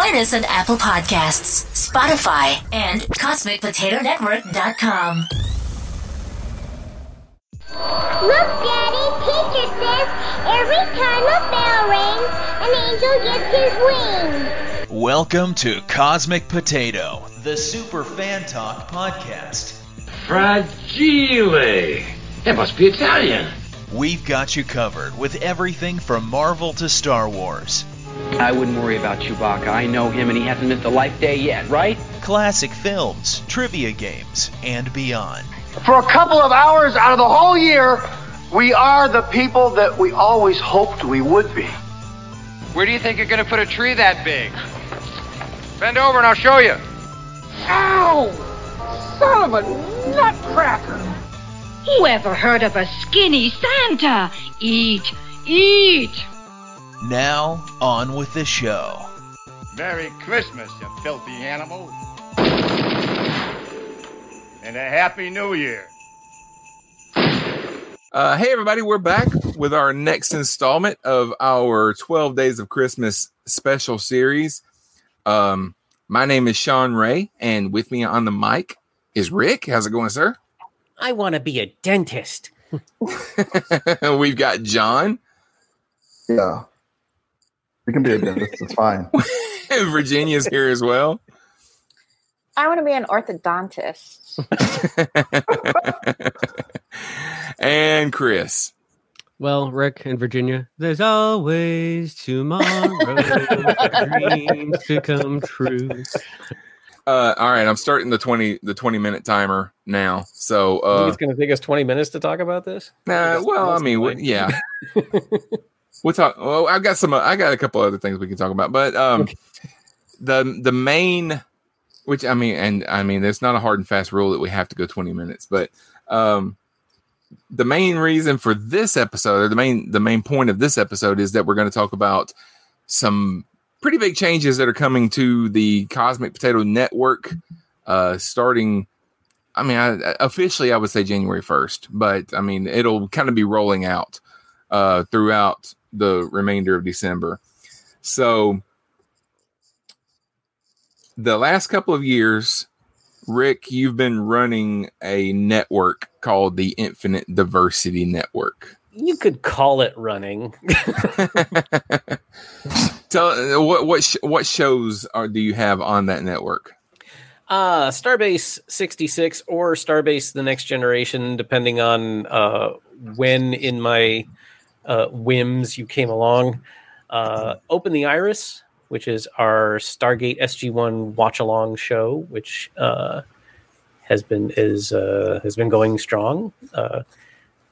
Find us on Apple Podcasts, Spotify, and CosmicPotatoNetwork.com. Look, Daddy, teacher says every time a bell rings, an angel gets his wings. Welcome to Cosmic Potato, the Super Fan Talk podcast. Fragile. That must be Italian. We've got you covered with everything from Marvel to Star Wars. I wouldn't worry about Chewbacca. I know him and he hasn't missed a life day yet, right? Classic films, trivia games, and beyond. For a couple of hours out of the whole year, we are the people that we always hoped we would be. Where do you think you're going to put a tree that big? Bend over and I'll show you. Ow! Son of a nutcracker! Who ever heard of a skinny Santa? Eat, eat! Now, on with the show. Merry Christmas, you filthy animal. And a Happy New Year. Uh, hey, everybody, we're back with our next installment of our 12 Days of Christmas special series. Um, my name is Sean Ray, and with me on the mic is Rick. How's it going, sir? I want to be a dentist. We've got John. Yeah. We can be a dentist. It's fine. Virginia's here as well. I want to be an orthodontist. and Chris. Well, Rick and Virginia, there's always tomorrow dreams to come true. Uh, all right, I'm starting the twenty the twenty minute timer now. So uh, it's going to take us twenty minutes to talk about this. Nah, well, I mean, we, yeah, we'll talk. Well, I've got some. I got a couple other things we can talk about, but um, the the main, which I mean, and I mean, there's not a hard and fast rule that we have to go twenty minutes, but um, the main reason for this episode, or the main the main point of this episode, is that we're going to talk about some pretty big changes that are coming to the Cosmic Potato Network, uh, starting. I mean, I, officially, I would say January first, but I mean, it'll kind of be rolling out uh, throughout the remainder of December. So, the last couple of years, Rick, you've been running a network called the Infinite Diversity Network. You could call it running. Tell what what sh- what shows are do you have on that network? Uh Starbase 66 or Starbase the Next Generation, depending on uh, when in my uh, whims you came along. Uh, Open the Iris, which is our Stargate SG1 watch along show, which uh, has been is uh, has been going strong uh,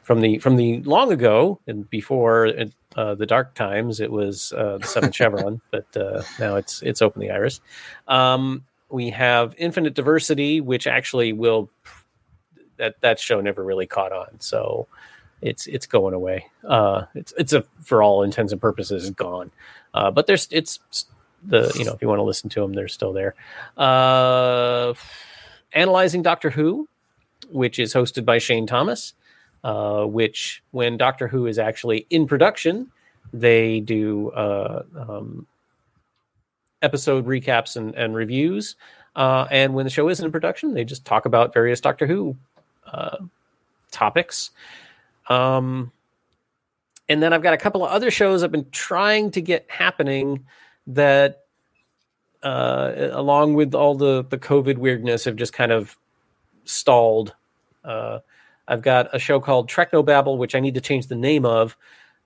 from the from the long ago and before uh, the dark times. It was uh, the Seventh Chevron, but uh, now it's it's Open the Iris. Um, we have Infinite Diversity, which actually will that that show never really caught on, so it's it's going away. Uh, it's it's a for all intents and purposes gone. Uh, but there's it's the you know if you want to listen to them, they're still there. Uh, analyzing Doctor Who, which is hosted by Shane Thomas. Uh, which when Doctor Who is actually in production, they do uh, um, episode recaps and, and reviews. Uh, and when the show isn't in production, they just talk about various Doctor Who uh, topics. Um, and then I've got a couple of other shows I've been trying to get happening that, uh, along with all the the COVID weirdness, have just kind of stalled. Uh, I've got a show called Technobabble, which I need to change the name of,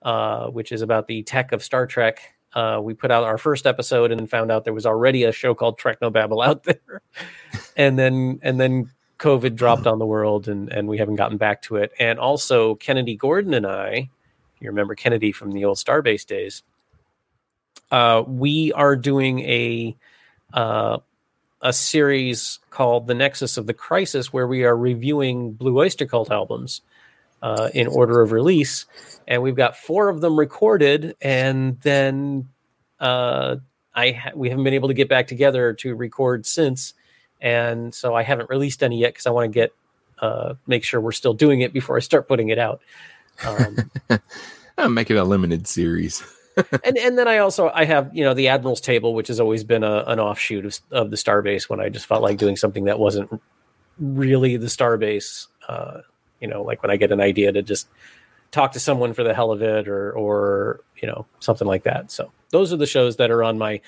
uh, which is about the tech of Star Trek. Uh, we put out our first episode and then found out there was already a show called Technobabble out there, and then and then COVID dropped on the world, and and we haven't gotten back to it. And also Kennedy Gordon and I, you remember Kennedy from the old Starbase days. Uh, we are doing a uh, a series called The Nexus of the Crisis, where we are reviewing Blue Oyster Cult albums uh, in order of release. And we've got four of them recorded, and then uh, I ha- we haven't been able to get back together to record since. And so I haven't released any yet because I want to get uh, make sure we're still doing it before I start putting it out. Um, I'll make it a limited series. and and then I also I have you know the Admiral's Table, which has always been a, an offshoot of, of the Starbase when I just felt like doing something that wasn't really the Starbase. Uh, you know, like when I get an idea to just talk to someone for the hell of it, or or you know something like that. So those are the shows that are on my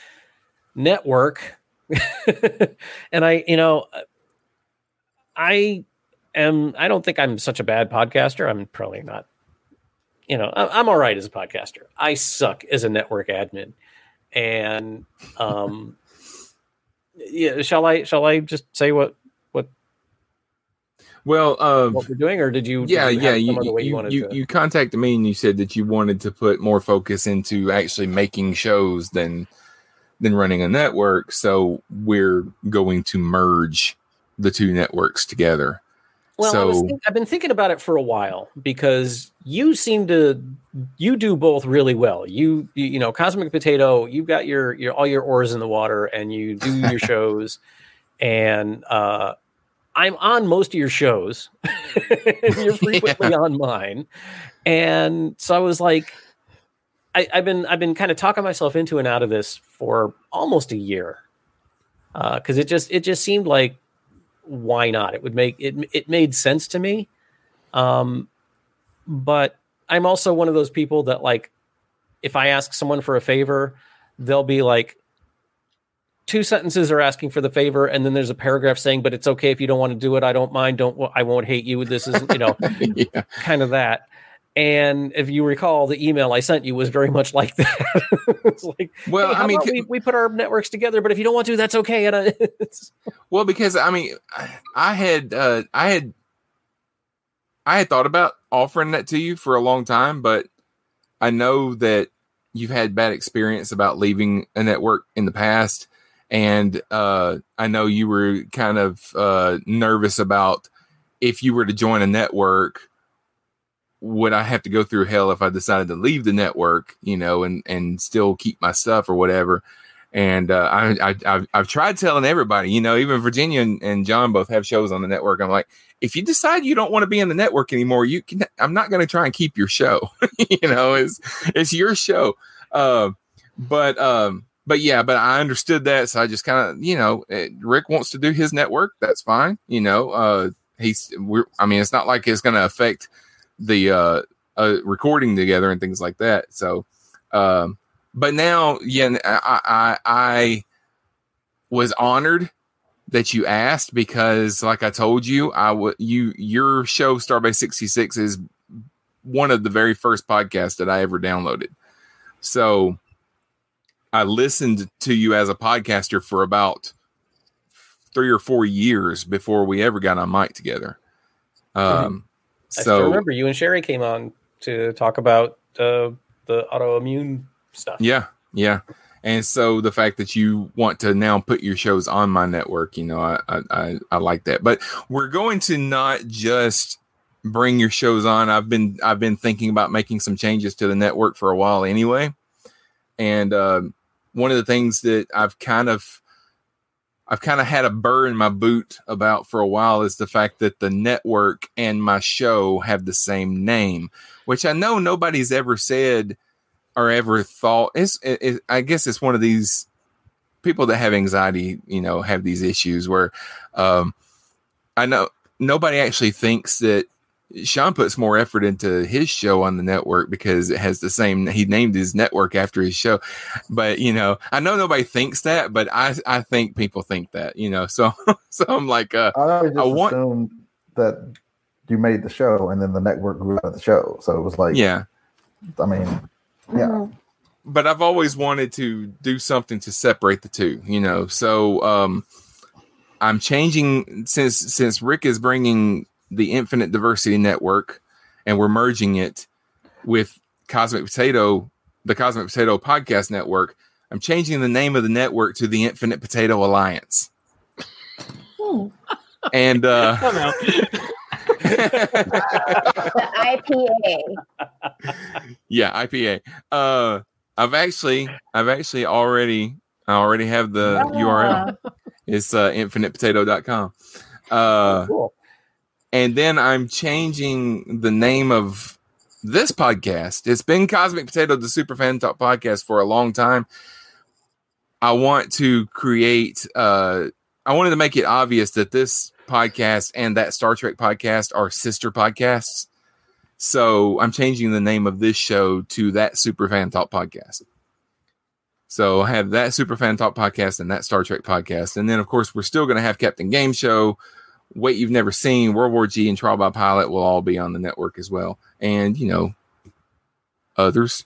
network, and I you know I am I don't think I'm such a bad podcaster. I'm probably not you know, I- I'm all right as a podcaster. I suck as a network admin. And um yeah, shall I shall I just say what what Well, uh, what we're doing, or did you? yeah, did you yeah. You you, you, to- you contacted me and you said that you wanted to put more focus into actually making shows than than running a network. So we're going to merge the two networks together. Well, I so was think- I've been thinking about it for a while because you seem to you do both really well. You you, you know, Cosmic Potato, you've got your your all your oars in the water, and you do your shows, and uh, I'm on most of your shows, you're frequently on mine, and so I was like. I, I've been I've been kind of talking myself into and out of this for almost a year, because it just it just seemed like why not? It would make it it made sense to me. Um, but I'm also one of those people that like if I ask someone for a favor, they'll be like two sentences are asking for the favor and then there's a paragraph saying but it's okay if you don't want to do it. I don't mind. Don't i won't hate you. This is you know kind of that and if you recall the email i sent you was very much like that it's like Well, hey, I mean, we, we put our networks together but if you don't want to that's okay and I, it's, Well, because I mean, I had uh, I had I had thought about offering that to you for a long time, but I know that you've had bad experience about leaving a network in the past, and uh, I know you were kind of uh, nervous about if you were to join a network. Would I have to go through hell if I decided to leave the network, you know, and and still keep my stuff or whatever? And uh, I, I, I've, I've tried telling everybody, you know, even Virginia and, and John both have shows on the network. I'm like, if you decide you don't want to be in the network anymore, you can. I'm not going to try and keep your show. you know, it's it's your show. Uh, but um, but yeah, but I understood that, so I just kind of, you know, eh, Rick wants to do his network. That's fine. You know, uh, he's. We're. I mean, it's not like it's going to affect the uh, uh recording together and things like that. So, um, but now, yeah, I, I, I was honored that you asked because, like I told you, I would you your show Starbase sixty six is one of the very first podcasts that I ever downloaded. So I listened to you as a podcaster for about three or four years before we ever got on mic together. Um, I still remember you and Sherry came on to talk about uh, the autoimmune stuff. Yeah, yeah. And so the fact that you want to now put your shows on my network, you know, I I, I, I like that. But we're going to not just bring your shows on. I've been I've been thinking about making some changes to the network for a while anyway. And uh, one of the things that I've kind of I've kind of had a burr in my boot about for a while is the fact that the network and my show have the same name, which I know nobody's ever said or ever thought. It's, it, it, I guess it's one of these people that have anxiety, you know, have these issues where um, I know nobody actually thinks that Sean puts more effort into his show on the network because it has the same. He named his network after his show, but you know, I know nobody thinks that, but I I think people think that, you know. So so I'm like, uh, I just I want- that you made the show and then the network grew out of the show. So it was like, yeah. I mean, yeah. but I've always wanted to do something to separate the two, you know. So um I'm changing since since Rick is bringing the Infinite Diversity Network and we're merging it with Cosmic Potato, the Cosmic Potato Podcast Network. I'm changing the name of the network to the Infinite Potato Alliance. And uh the IPA. yeah, IPA. Uh, I've actually, I've actually already, I already have the URL. It's uh, infinitepotato.com. Uh, cool. And then I'm changing the name of this podcast. It's been Cosmic Potato, the Super Fan Talk podcast, for a long time. I want to create. Uh, I wanted to make it obvious that this podcast and that Star Trek podcast are sister podcasts. So I'm changing the name of this show to that Super Fan Talk podcast. So I have that Super Fan Talk podcast and that Star Trek podcast. And then, of course, we're still going to have Captain Game Show, Wait You've Never Seen, World War G, and Trial by Pilot will all be on the network as well. And, you know, others,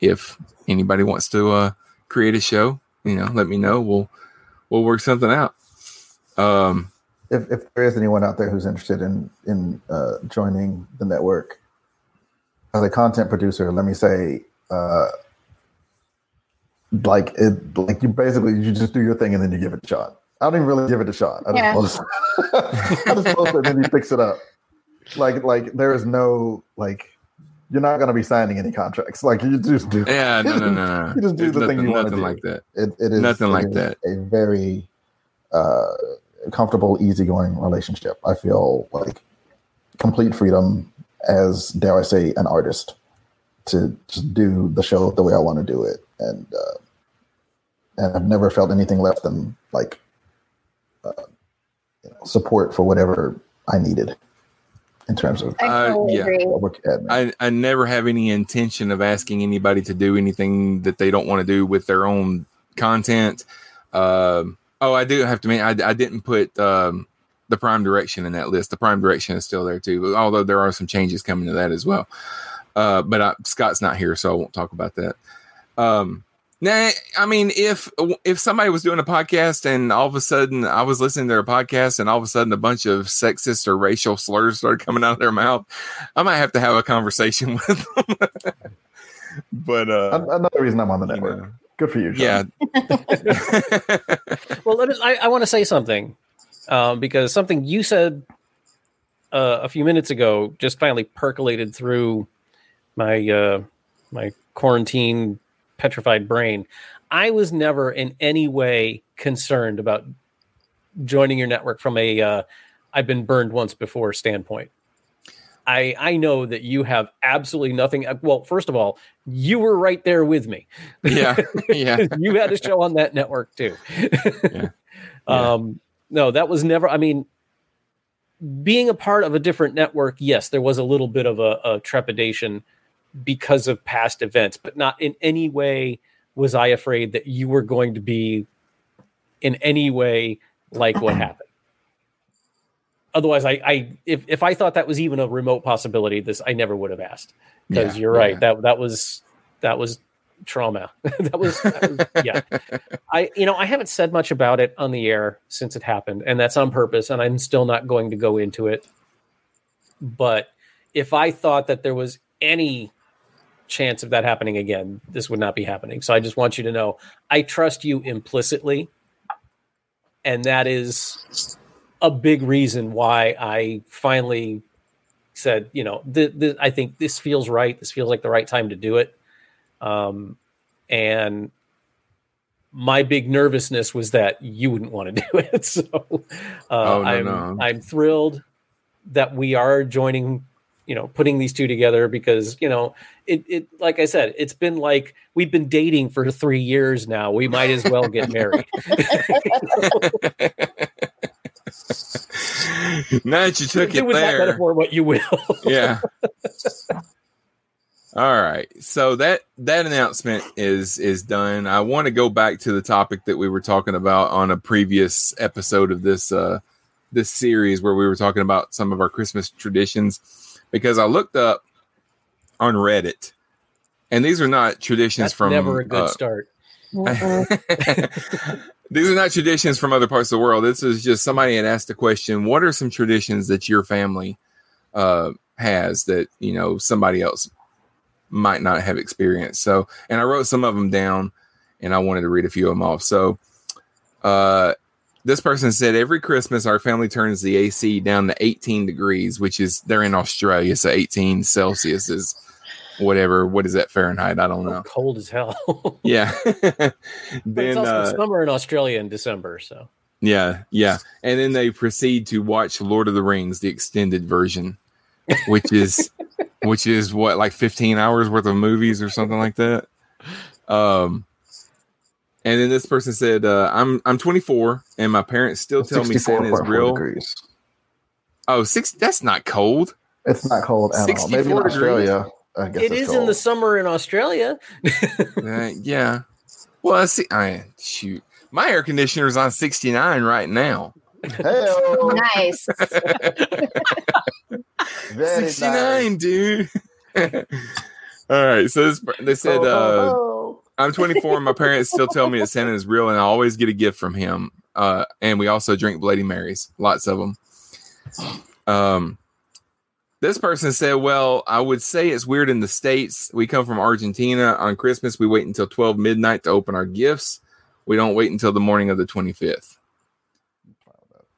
if anybody wants to uh, create a show, you know, let me know. We'll we'll work something out. Um, if, if there is anyone out there who's interested in in uh, joining the network as a content producer, let me say, uh, like it, like you basically you just do your thing and then you give it a shot. I don't even really give it a shot. I Yeah. just post, I just post it and then you fix it up. Like like there is no like you're not going to be signing any contracts. Like you just do. yeah, no, no, no, no. You just do There's the thing you want to nothing do. like that. It, it is Nothing like is that. A very uh, comfortable, easygoing relationship. I feel like complete freedom as dare I say an artist to just do the show the way I want to do it, and uh, and I've never felt anything less than like uh, you know, support for whatever I needed in terms of Uh, yeah. work admin. I, I never have any intention of asking anybody to do anything that they don't want to do with their own content. Um, oh, I do have to mean I, I didn't put um, the prime direction in that list. The prime direction is still there too, although there are some changes coming to that as well. Uh, but I, Scott's not here, so I won't talk about that. Um, nah, I mean, if if somebody was doing a podcast and all of a sudden I was listening to their podcast and all of a sudden a bunch of sexist or racial slurs started coming out of their mouth, I might have to have a conversation with them. but uh, Another reason I'm on the network. Good for you. Sean. yeah, well, let us, I, I want to say something um, because something you said uh, a few minutes ago just finally percolated through my uh, my quarantine petrified brain. I was never in any way concerned about joining your network from a uh, I've been burned once before standpoint. I I know that you have absolutely nothing. Well, first of all, you were right there with me. yeah, yeah. you had a show on that network too. Um, no, that was never. I mean, being a part of a different network, yes, there was a little bit of a, a trepidation because of past events, but not in any way was I afraid that you were going to be in any way like what happened. Otherwise, I, I if if I thought that was even a remote possibility, this I never would have asked because Yeah, you're right yeah. that that was that was trauma. that was, that was yeah. I you know I haven't said much about it on the air since it happened, and that's on purpose. And I'm still not going to go into it. But if I thought that there was any chance of that happening again, this would not be happening. So I just want you to know I trust you implicitly, and that is a big reason why I finally said, you know, th- th- I think this feels right. This feels like the right time to do it. Um, and my big nervousness was that you wouldn't want to do it. So uh, Oh, no, I'm no. I'm thrilled that we are joining. You know, putting these two together because you know it. It like I said, it's been like we've been dating for three years now. We might as well get married. now that you took it that there, metaphor what you will. yeah. All right. So that that announcement is is done. I want to go back to the topic that we were talking about on a previous episode of this uh this series where we were talking about some of our Christmas traditions because I looked up on Reddit and these are not traditions That's from never a good uh, start. these are not traditions from other parts of the world. This is just somebody had asked the question: What are some traditions that your family uh, has that you know somebody else might not have experienced? So, and I wrote some of them down, and I wanted to read a few of them off. So, uh, this person said every Christmas our family turns the AC down to 18 degrees, which is they're in Australia, so 18 Celsius is whatever. What is that Fahrenheit? I don't know. Cold as hell. Yeah. Then it's also uh, summer in Australia in December, so yeah, yeah. And then they proceed to watch Lord of the Rings, the extended version, which is which is what like 15 hours worth of movies or something like that. Um, and then this person said, uh, "I'm I'm 24, and my parents still tell me Santa is real." Degrees. Oh, six. That's not cold. It's not cold at all. Maybe in Australia. I guess it's cold. in the summer in Australia. Uh, yeah. Well, I see. I shoot. My air conditioner is on 69 right now. Hell, Nice. very 69, dude. All right. So this, they said, Ho, uh, ho, ho. I'm 24 and my parents still tell me that Santa is real and I always get a gift from him. Uh, and we also drink Bloody Marys, lots of them. Um, this person said, Well, I would say it's weird in the States. We come from Argentina. On Christmas, we wait until 12 midnight to open our gifts. We don't wait until the morning of the 25th.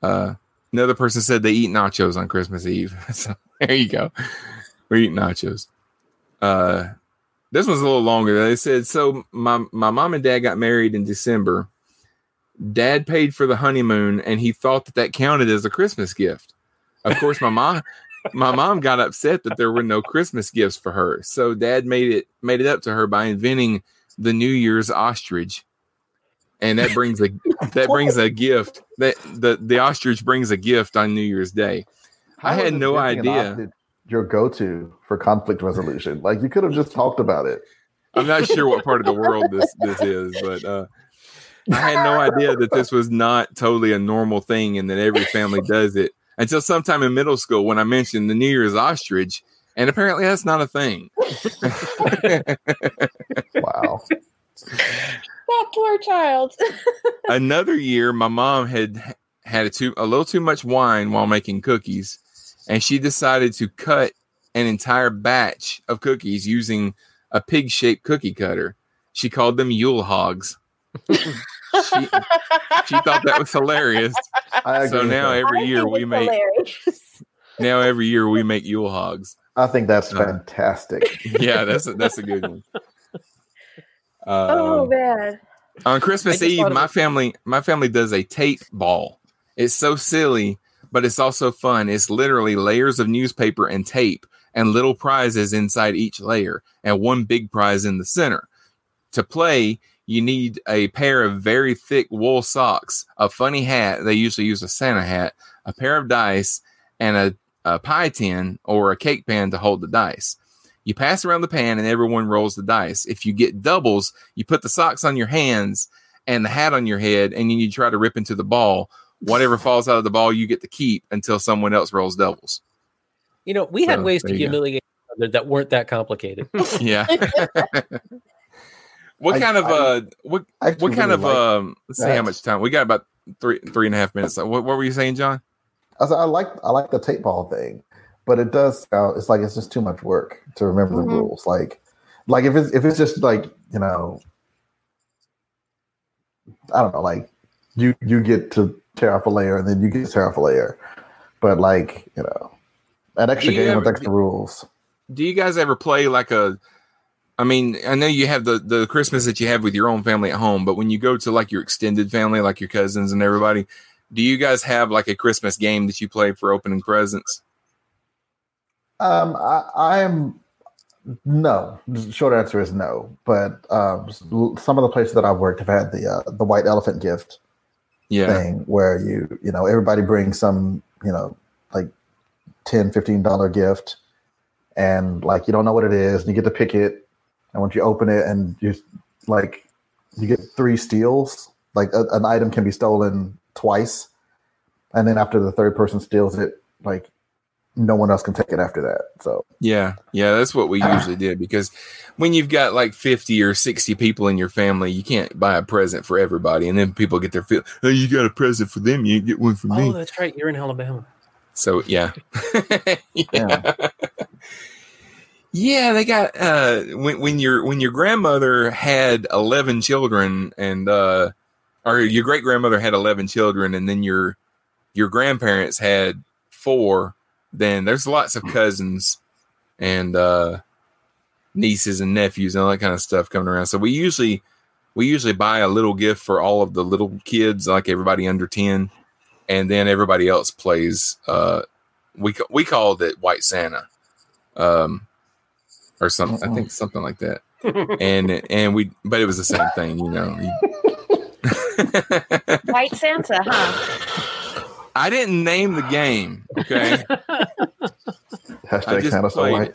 Uh, another person said they eat nachos on Christmas Eve. so there you go. We eat nachos. Uh, this one's a little longer. They said, so my, my mom and dad got married in December. Dad paid for the honeymoon and he thought that that counted as a Christmas gift. Of course, my mom, my mom got upset that there were no Christmas gifts for her. So dad made it, made it up to her by inventing the New Year's ostrich. And that brings a, that brings a gift that the, the ostrich brings a gift on New Year's Day. I How had no idea. Ostrich Your go-to for conflict resolution. Like you could have just talked about it. I'm not sure what part of the world this this is, but uh, I had no idea that this was not totally a normal thing and that every family does it until sometime in middle school when I mentioned the New Year's ostrich, and apparently that's not a thing. Wow. that poor child. Another year, my mom had had a, too, a little too much wine while making cookies, and she decided to cut an entire batch of cookies using a pig-shaped cookie cutter. She called them Yule hogs. she, she thought that was hilarious. I So agree with now every year we make hilarious. now every year we make Yule hogs. I think that's Uh, fantastic. Yeah, that's a, that's a good one. oh Um, man. on Christmas Eve, my family my family does a tape ball. It's so silly, but it's also fun. It's literally layers of newspaper and tape and little prizes inside each layer and one big prize in the center. To play, you need a pair of very thick wool socks, a funny hat. They usually use a Santa hat, a pair of dice, and a, a pie tin or a cake pan to hold the dice. You pass around the pan and everyone rolls the dice. If you get doubles, you put the socks on your hands and the hat on your head, and then you try to rip into the ball. Whatever falls out of the ball, you get to keep until someone else rolls doubles. You know, we had ways to there you go. humiliate each other that weren't that complicated. Yeah. what I- kind of I uh what I actually what kind really of like um let's see how much time we got about three three and a half minutes. What, what were you saying, John? I, was, I like I like the tape ball thing, but it does sound it's like it's just too much work to remember Mhm. the rules. Like like if it's if it's just like you know I don't know like you you get to tear off a layer and then you get to tear off a layer, but like you know an extra Do game with ever- extra rules. Do you guys ever play like a I mean, I know you have the the Christmas that you have with your own family at home, but when you go to like your extended family, like your cousins and everybody, do you guys have like a Christmas game that you play for opening presents? Um, I, I'm no. Short answer is no. But um, some of the places that I've worked have had the uh, the white elephant gift Yeah. thing where you you know everybody brings some you know like 10 15 dollar gift and like you don't know what it is and you get to pick it and once you open it and you like you get three steals like a, an item can be stolen twice and then after the third person steals it like no one else can take it after that so Yeah, yeah, that's what we usually did because when you've got like 50 or 60 people in your family, you can't buy a present for everybody. And then people get their feel, oh, you got a present for them, you get one for oh, me. that's right. You're in Alabama. So, yeah. yeah. Yeah, they got uh when when your when your grandmother had 11 children and uh or your great grandmother had 11 children and then your your grandparents had four, then there's lots of cousins and uh nieces and nephews and all that kind of stuff coming around. So we usually we usually buy a little gift for all of the little kids, like everybody under 10, and then everybody else plays uh we we called it White Santa. Um or something. I think something like that. and and we, but it was the same thing, you know. White Santa, huh? I didn't name the game. Okay. Hashtag just Santa so played white.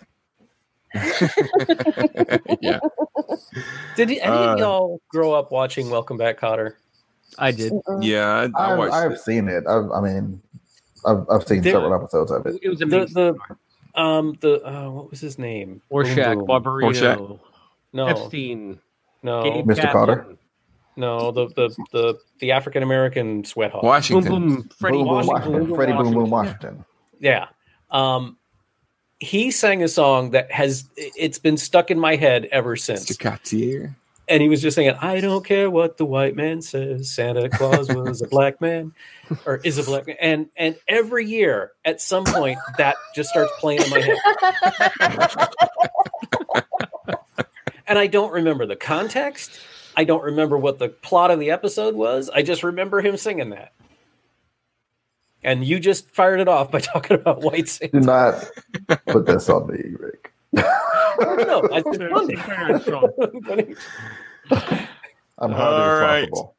yeah. Did any Uh, of y'all grow up watching Welcome Back, Kotter? I did. Yeah, I, I I've, I've it. seen it. I've, I mean, I've, I've seen There- several episodes of it. It was The amazing. the um the uh, what was his name? Horshack Boom Boom. Barbarino, No, Epstein, no, Gabe Mr. Kaplan. Carter? No. The the the the African American sweat hog. Washington. boom, Freddie Boom Boom Washington. Washington. Freddie Boom Boom Washington. Yeah. Um, he sang a song that has it's been stuck in my head ever since. Mr. Cartier. And he was just singing, I don't care what the white man says, Santa Claus was a black man or is a black man. And and every year at some point that just starts playing in my head. and I don't remember the context. I don't remember what the plot of the episode was. I just remember him singing that. And you just fired it off by talking about white Santa. Do not put this on me, Rick. no, I just funny. I'm All hardly right. responsible.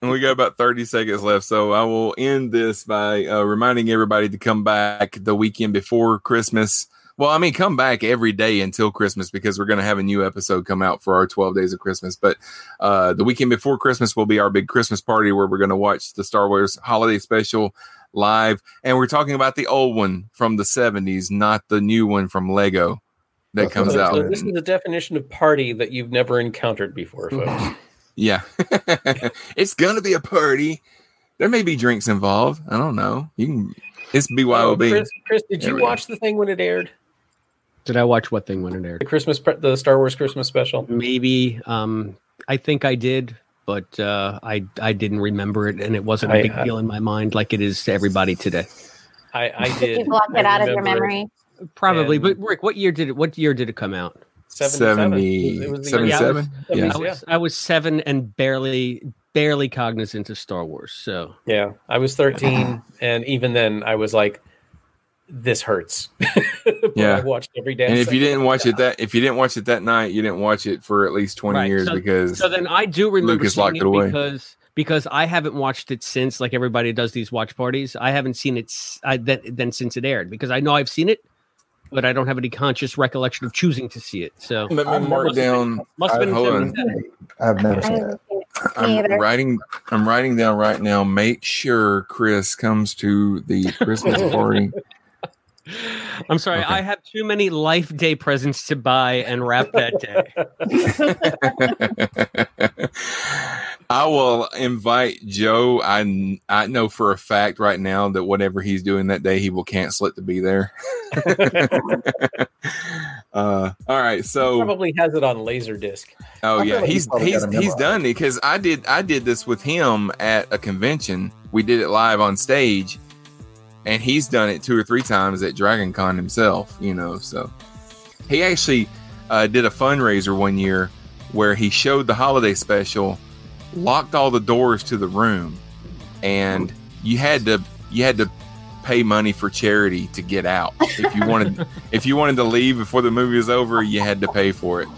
And we got about 30 seconds left. So I will end this by uh, reminding everybody to come back the weekend before Christmas. Well, I mean, come back every day until Christmas because we're going to have a new episode come out for our 12 days of Christmas. But uh, the weekend before Christmas will be our big Christmas party where we're going to watch the Star Wars holiday special live. And we're talking about the old one from the 70s, not the new one from Lego that comes So, out. so this is the definition of party that you've never encountered before, folks. Yeah. it's going to be a party. There may be drinks involved. I don't know. You can. It's Oh, BYOB. Chris, Chris, did There you we go. watch the thing when it aired? Did I watch what thing when it aired? The Christmas, pre- the Star Wars Christmas special. Maybe. Um, I think I did, but uh, I I didn't remember it, and it wasn't a I- big I- deal in my mind like it is to everybody today. I, I did. You blocked it I out of your remember memory. Probably, And- but Rick, what year did it? What year did it come out? 77. 70 It was the year- 77? Yeah, Yeah. I was I was seven and barely barely cognizant of Star Wars. So Yeah, I was 13, and even then, I was like, "This hurts." But Yeah. I watched every damn. And if you didn't watch it that, if you didn't watch it that night, you didn't watch it for at least twenty Right, years so- because so then I do remember Lucas seeing locked it it away. because because I haven't watched it since like everybody does these watch parties. I haven't seen it s- I, then, then since it aired because I know I've seen it, but I don't have any conscious recollection of choosing to see it. So Let me mark Must have down. been- must have been hold on. 77. I've never I seen haven't it. seen it. Me I'm writing. I'm writing down right now. Make sure Chris comes to the Christmas party. I'm sorry, Okay. I have too many Life Day presents to buy and wrap that day. I will invite Joe. I I know for a fact right now that whatever he's doing that day, he will cancel it to be there. uh, all right, so probably has it on Laserdisc. Oh I yeah, like he's he's probably he's got a he's done it because I did I did this with him at a convention. We did it live on stage, and he's done it two or three times at Dragon Con himself. You know, so he actually uh, did a fundraiser one year where he showed the holiday special, locked all the doors to the room, and you had to you had to pay money for charity to get out. If you wanted if you wanted to leave before the movie was over, you had to pay for it.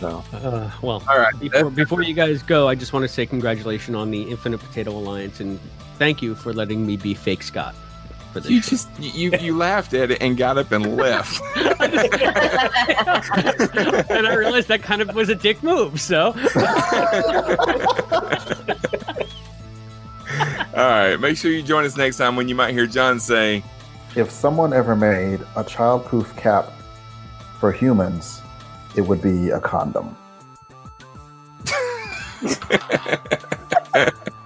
So Uh, well, all right, before, before you guys go, I just want to say congratulations on the Infinite Potato Alliance and thank you for letting me be fake Scott for this. You show. just you you laughed at it and got up and left. and I realized that kind of was a dick move. So All right, make sure you join us next time when you might hear John say, If someone ever made a childproof cap for humans, it would be a condom.